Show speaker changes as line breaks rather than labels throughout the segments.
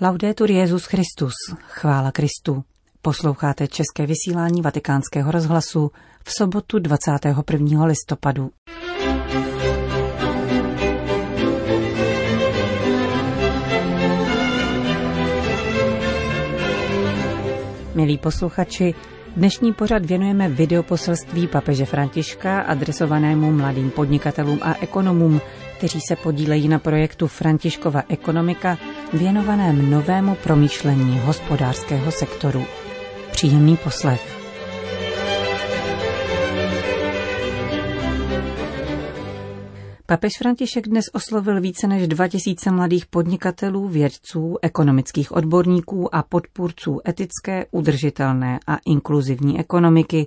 Laudetur Jezus Christus, chvála Kristu. Posloucháte české vysílání Vatikánského rozhlasu v sobotu 21. listopadu. Milí posluchači, dnešní pořad věnujeme videoposelství papeže Františka adresovanému mladým podnikatelům a ekonomům, kteří se podílejí na projektu Františkova ekonomika věnovaném novému promýšlení hospodářského sektoru. Příjemný poslech. Papež František dnes oslovil více než 2000 mladých podnikatelů, vědců, ekonomických odborníků a podpůrců etické, udržitelné a inkluzivní ekonomiky,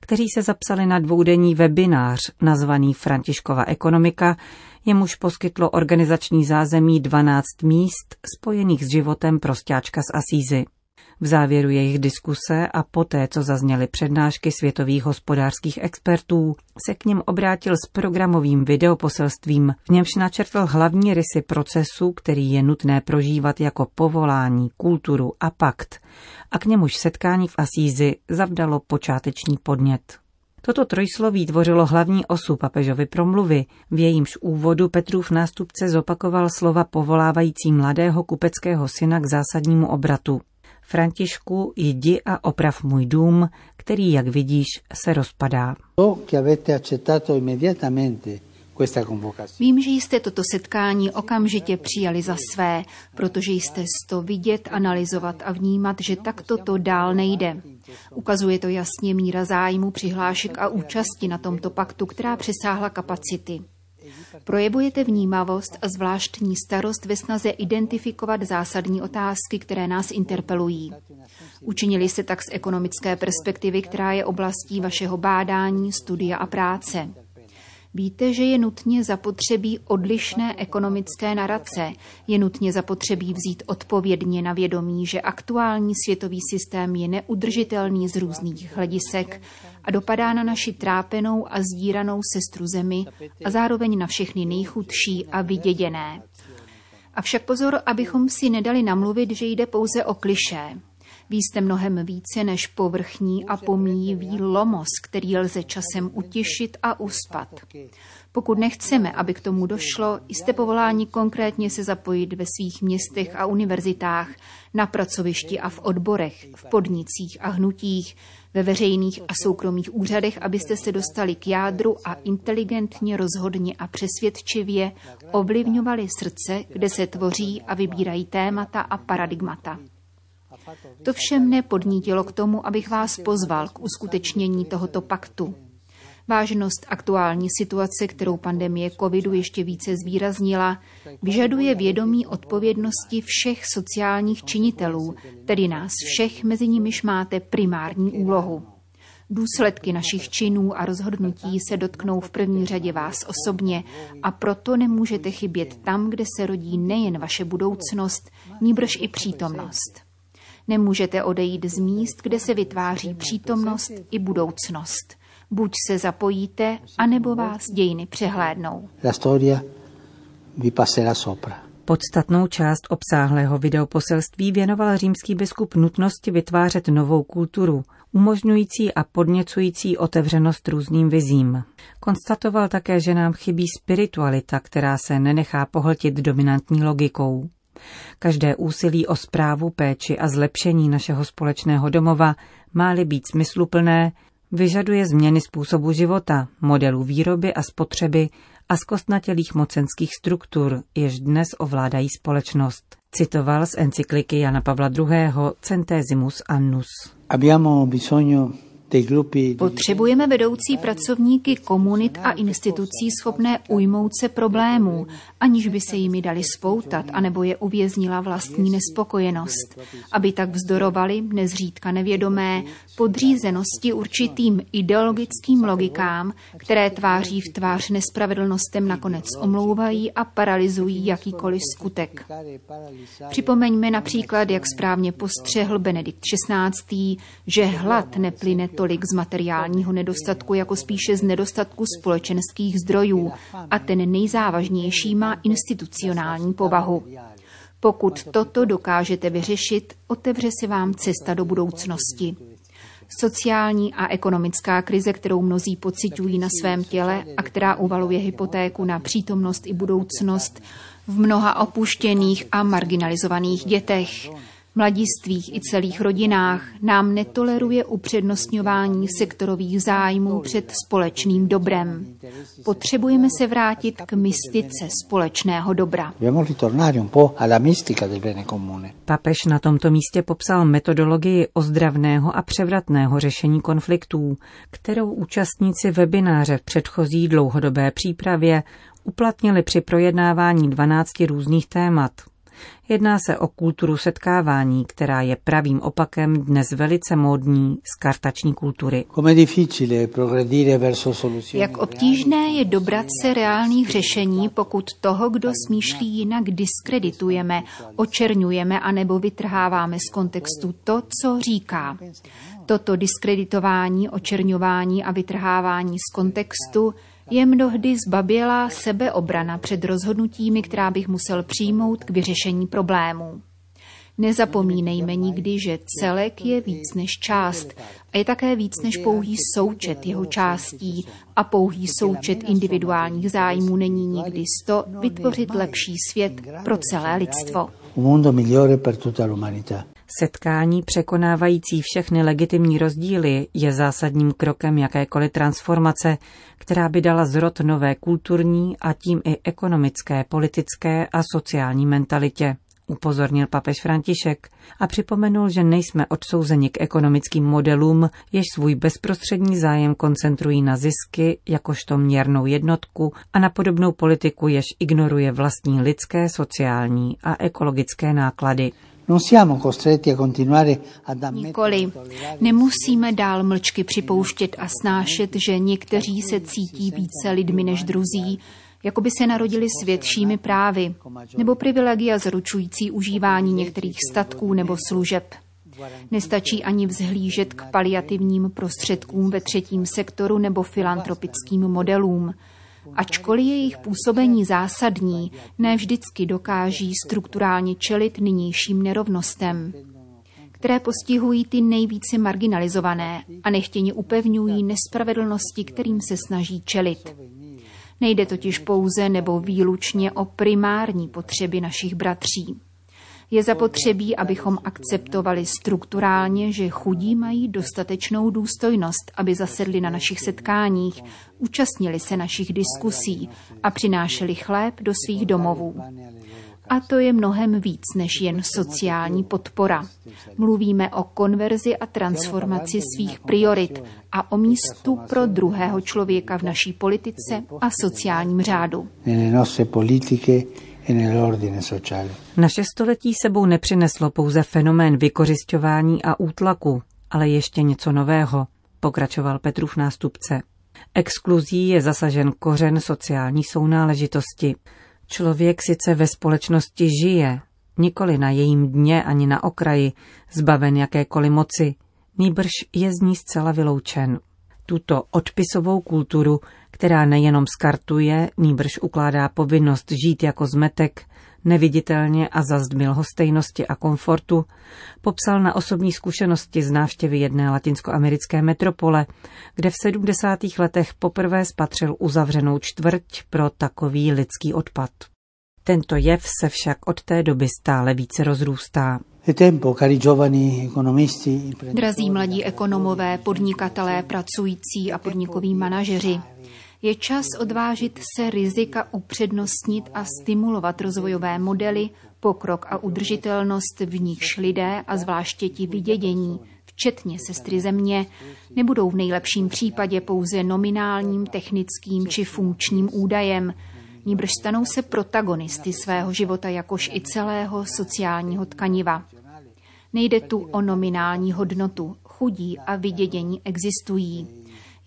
kteří se zapsali na dvoudenní webinář nazvaný Františkova ekonomika, jemuž poskytlo organizační zázemí 12 míst spojených s životem prostáčka z Asízy. V závěru jejich diskuse a poté, co zazněly přednášky světových hospodářských expertů, se k něm obrátil s programovým videoposelstvím, v němž načrtl hlavní rysy procesu, který je nutné prožívat jako povolání, kulturu a pakt, a k němuž setkání v Asízi zavdalo počáteční podnět. Toto trojsloví tvořilo hlavní osu papežovy promluvy. V jejímž úvodu Petrův nástupce zopakoval slova povolávající mladého kupeckého syna k zásadnímu obratu. Františku, jdi a oprav můj dům, který, jak vidíš, se rozpadá.
Vím, že jste toto setkání okamžitě přijali za své, protože jste to vidět, analyzovat a vnímat, že takto to dál nejde. Ukazuje to jasně míra zájmu, přihlášek a účasti na tomto paktu, která přesáhla kapacity. Projevujete vnímavost a zvláštní starost ve snaze identifikovat zásadní otázky, které nás interpelují. Učinili se tak z ekonomické perspektivy, která je oblastí vašeho bádání, studia a práce. Víte, že je nutně zapotřebí odlišné ekonomické narace, je nutně zapotřebí vzít odpovědně na vědomí, že aktuální světový systém je neudržitelný z různých hledisek a dopadá na naši trápenou a zdíranou sestru zemi a zároveň na všechny nejchudší a vyděděné. Avšak pozor, abychom si nedali namluvit, že jde pouze o kliše. Vy jste mnohem více než povrchní a pomíjivý lomos, který lze časem utišit a uspat. Pokud nechceme, aby k tomu došlo, jste povoláni konkrétně se zapojit ve svých městech a univerzitách, na pracovišti a v odborech, v podnicích a hnutích, ve veřejných a soukromých úřadech, abyste se dostali k jádru a inteligentně, rozhodně a přesvědčivě ovlivňovali srdce, kde se tvoří a vybírají témata a paradigmata. To vše mne podnítilo k tomu, abych vás pozval k uskutečnění tohoto paktu. Vážnost aktuální situace, kterou pandemie covidu ještě více zvýraznila, vyžaduje vědomí odpovědnosti všech sociálních činitelů, tedy nás všech, mezi nimiž máte primární úlohu. Důsledky našich činů a rozhodnutí se dotknou v první řadě vás osobně a proto nemůžete chybět tam, kde se rodí nejen vaše budoucnost, níbrž i přítomnost. Nemůžete odejít z míst, kde se vytváří přítomnost i budoucnost. Buď se zapojíte, anebo vás dějiny přehlédnou. La storia
vi passerà sopra. Podstatnou část obsáhlého videoposelství věnoval římský biskup nutnosti vytvářet novou kulturu, umožňující a podněcující otevřenost různým vizím. Konstatoval také, že nám chybí spiritualita, která se nenechá pohltit dominantní logikou. Každé úsilí o zprávu, péči a zlepšení našeho společného domova má-li být smysluplné, vyžaduje změny způsobu života, modelů výroby a spotřeby a zkostnatělých mocenských struktur, jež dnes ovládají společnost. Citoval z encykliky Jana Pavla II. Centesimus Annus. Abbiamo
bisogno Potřebujeme vedoucí pracovníky komunit a institucí schopné ujmout se problémů, aniž by se jimi dali spoutat, anebo je uvěznila vlastní nespokojenost, aby tak vzdorovali, nezřídka nevědomé, podřízenosti určitým ideologickým logikám, které tváří v tvář nespravedlnostem nakonec omlouvají a paralyzují jakýkoliv skutek. Připomeňme například, jak správně postřehl Benedikt XVI., že hlad neplyne tolik z materiálního nedostatku, jako spíše z nedostatku společenských zdrojů a ten nejzávažnější má institucionální povahu. Pokud toto dokážete vyřešit, otevře se vám cesta do budoucnosti. Sociální a ekonomická krize, kterou mnozí pocitují na svém těle a která uvaluje hypotéku na přítomnost i budoucnost v mnoha opuštěných a marginalizovaných dětech mladistvích i celých rodinách nám netoleruje upřednostňování sektorových zájmů před společným dobrem. Potřebujeme se vrátit k mystice společného dobra.
Papež na tomto místě popsal metodologii ozdravného a převratného řešení konfliktů, kterou účastníci webináře v předchozí dlouhodobé přípravě uplatnili při projednávání 12 různých témat. Jedná se o kulturu setkávání, která je pravým opakem dnes velice módní skartační kultury.
Jak obtížné je dobrat se reálných řešení, pokud toho, kdo smýšlí jinak, diskreditujeme, očerňujeme anebo vytrháváme z kontextu to, co říká. Toto diskreditování, očerňování a vytrhávání z kontextu je mnohdy zbabělá sebeobrana před rozhodnutími, která bych musel přijmout k vyřešení problémů. Nezapomínejme nikdy, že celek je víc než část a je také víc než pouhý součet jeho částí a pouhý součet individuálních zájmů není nikdy sto vytvořit lepší svět pro celé lidstvo.
Setkání překonávající všechny legitimní rozdíly je zásadním krokem jakékoliv transformace, která by dala zrod nové kulturní a tím i ekonomické, politické a sociální mentalitě upozornil papež František a připomenul, že nejsme odsouzeni k ekonomickým modelům, jež svůj bezprostřední zájem koncentrují na zisky jakožto měrnou jednotku a na podobnou politiku, jež ignoruje vlastní lidské, sociální a ekologické náklady.
Nikoli. Nemusíme dál mlčky připouštět a snášet, že někteří se cítí více lidmi než druzí, jako by se narodili s většími právy, nebo privilegia zaručující užívání některých statků nebo služeb. Nestačí ani vzhlížet k paliativním prostředkům ve třetím sektoru nebo filantropickým modelům – Ačkoliv je jejich působení zásadní, ne vždycky dokáží strukturálně čelit nynějším nerovnostem, které postihují ty nejvíce marginalizované a nechtěně upevňují nespravedlnosti, kterým se snaží čelit. Nejde totiž pouze nebo výlučně o primární potřeby našich bratří. Je zapotřebí, abychom akceptovali strukturálně, že chudí mají dostatečnou důstojnost, aby zasedli na našich setkáních, účastnili se našich diskusí a přinášeli chléb do svých domovů. A to je mnohem víc než jen sociální podpora. Mluvíme o konverzi a transformaci svých priorit a o místu pro druhého člověka v naší politice a sociálním řádu.
Naše století sebou nepřineslo pouze fenomén vykořišťování a útlaku, ale ještě něco nového, pokračoval Petrův nástupce. Exkluzí je zasažen kořen sociální sounáležitosti. Člověk sice ve společnosti žije, nikoli na jejím dně ani na okraji, zbaven jakékoliv moci, nýbrž je z ní zcela vyloučen. Tuto odpisovou kulturu která nejenom skartuje, nýbrž ukládá povinnost žít jako zmetek, neviditelně a zazdmil hostejnosti a komfortu, popsal na osobní zkušenosti z návštěvy jedné latinskoamerické metropole, kde v 70. letech poprvé spatřil uzavřenou čtvrť pro takový lidský odpad. Tento jev se však od té doby stále více rozrůstá.
Drazí mladí ekonomové, podnikatelé, pracující a podnikoví manažeři, je čas odvážit se rizika upřednostnit a stimulovat rozvojové modely, pokrok a udržitelnost, v nichž lidé a zvláště ti vydědění, včetně sestry země, nebudou v nejlepším případě pouze nominálním, technickým či funkčním údajem, níbrž stanou se protagonisty svého života jakož i celého sociálního tkaniva. Nejde tu o nominální hodnotu, chudí a vydědění existují.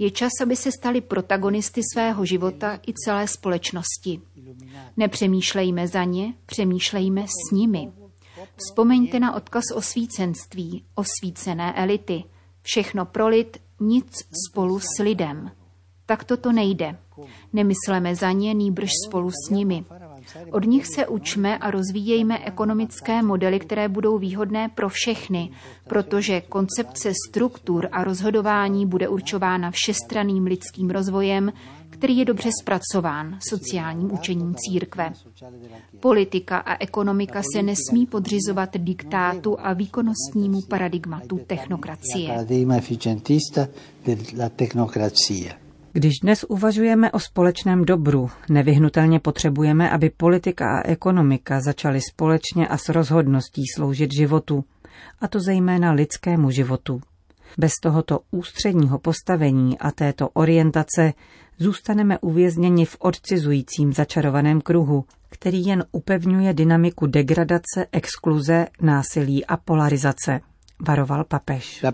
Je čas, aby se stali protagonisty svého života i celé společnosti. Nepřemýšlejme za ně, přemýšlejme s nimi. Vzpomeňte na odkaz o svícenství, osvícené elity. Všechno pro lid, nic spolu s lidem. Tak toto nejde. Nemysleme za ně, nýbrž spolu s nimi. Od nich se učme a rozvíjejme ekonomické modely, které budou výhodné pro všechny, protože koncepce struktur a rozhodování bude určována všestraným lidským rozvojem, který je dobře zpracován sociálním učením církve. Politika a ekonomika se nesmí podřizovat diktátu a výkonnostnímu paradigmatu technokracie.
Když dnes uvažujeme o společném dobru, nevyhnutelně potřebujeme, aby politika a ekonomika začaly společně a s rozhodností sloužit životu, a to zejména lidskému životu. Bez tohoto ústředního postavení a této orientace zůstaneme uvězněni v odcizujícím začarovaném kruhu, který jen upevňuje dynamiku degradace, exkluze, násilí a polarizace varoval papež.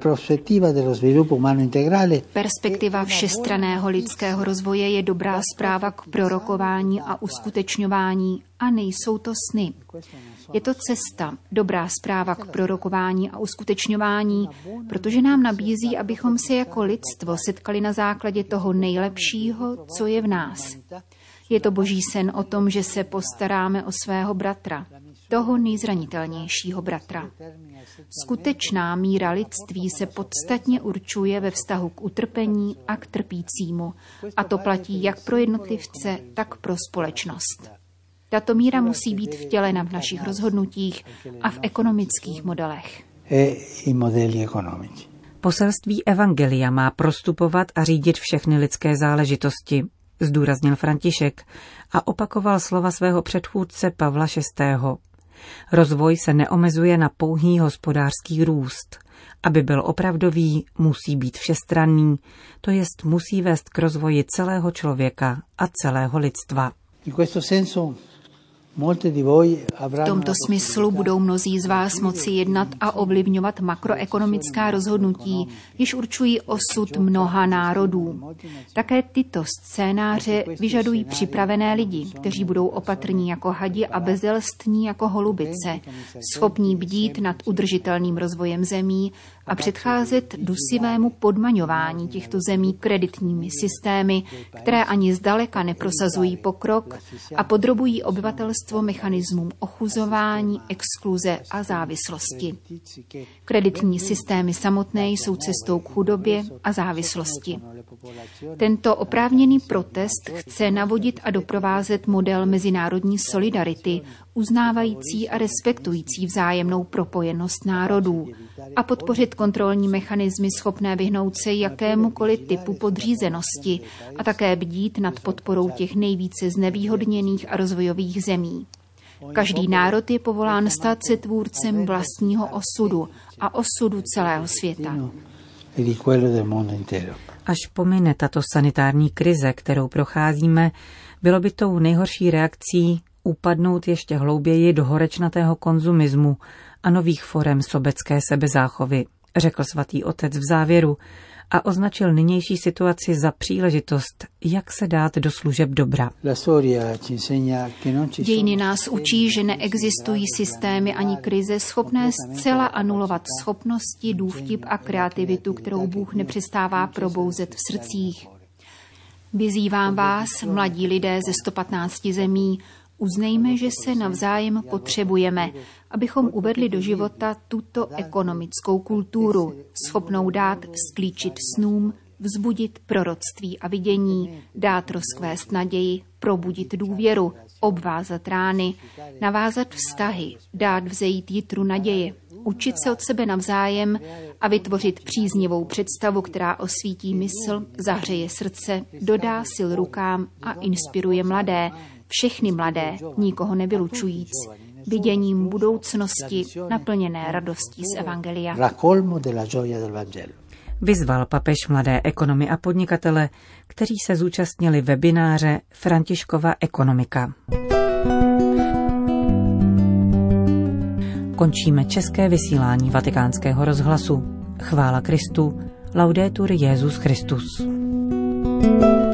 Perspektiva všestraného lidského rozvoje je dobrá zpráva k prorokování a uskutečňování a nejsou to sny. Je to cesta, dobrá zpráva k prorokování a uskutečňování, protože nám nabízí, abychom se jako lidstvo setkali na základě toho nejlepšího, co je v nás. Je to boží sen o tom, že se postaráme o svého bratra, toho nejzranitelnějšího bratra. Skutečná míra lidství se podstatně určuje ve vztahu k utrpení a k trpícímu. A to platí jak pro jednotlivce, tak pro společnost. Tato míra musí být vtělena v našich rozhodnutích a v ekonomických modelech. E
Poselství Evangelia má prostupovat a řídit všechny lidské záležitosti, zdůraznil František a opakoval slova svého předchůdce Pavla VI. Rozvoj se neomezuje na pouhý hospodářský růst. Aby byl opravdový, musí být všestranný, to jest musí vést k rozvoji celého člověka a celého lidstva.
V tomto smyslu budou mnozí z vás moci jednat a ovlivňovat makroekonomická rozhodnutí, již určují osud mnoha národů. Také tyto scénáře vyžadují připravené lidi, kteří budou opatrní jako hadi a bezelstní jako holubice, schopní bdít nad udržitelným rozvojem zemí a předcházet dusivému podmaňování těchto zemí kreditními systémy, které ani zdaleka neprosazují pokrok a podrobují obyvatelstvo mechanismům ochuzování, exkluze a závislosti. Kreditní systémy samotné jsou cestou k chudobě a závislosti. Tento oprávněný protest chce navodit a doprovázet model mezinárodní solidarity, uznávající a respektující vzájemnou propojenost národů a podpořit kontrolní mechanismy schopné vyhnout se jakémukoliv typu podřízenosti a také bdít nad podporou těch nejvíce znevýhodněných a rozvojových zemí. Každý národ je povolán stát se tvůrcem vlastního osudu a osudu celého světa.
Až pomine tato sanitární krize, kterou procházíme, bylo by tou nejhorší reakcí upadnout ještě hlouběji do horečnatého konzumismu a nových forem sobecké sebezáchovy, řekl svatý otec v závěru a označil nynější situaci za příležitost, jak se dát do služeb dobra.
Dějiny nás učí, že neexistují systémy ani krize schopné zcela anulovat schopnosti, důvtip a kreativitu, kterou Bůh nepřestává probouzet v srdcích. Vyzývám vás, mladí lidé ze 115 zemí, Uznejme, že se navzájem potřebujeme, abychom uvedli do života tuto ekonomickou kulturu, schopnou dát sklíčit snům, vzbudit proroctví a vidění, dát rozkvést naději, probudit důvěru, obvázat rány, navázat vztahy, dát vzejít jitru naděje, učit se od sebe navzájem a vytvořit příznivou představu, která osvítí mysl, zahřeje srdce, dodá sil rukám a inspiruje mladé, všechny mladé, nikoho nevylučujíc, viděním budoucnosti naplněné radostí z Evangelia.
Vyzval papež mladé ekonomy a podnikatele, kteří se zúčastnili webináře Františkova ekonomika. Končíme české vysílání vatikánského rozhlasu. Chvála Kristu, laudetur Jezus Christus. thank you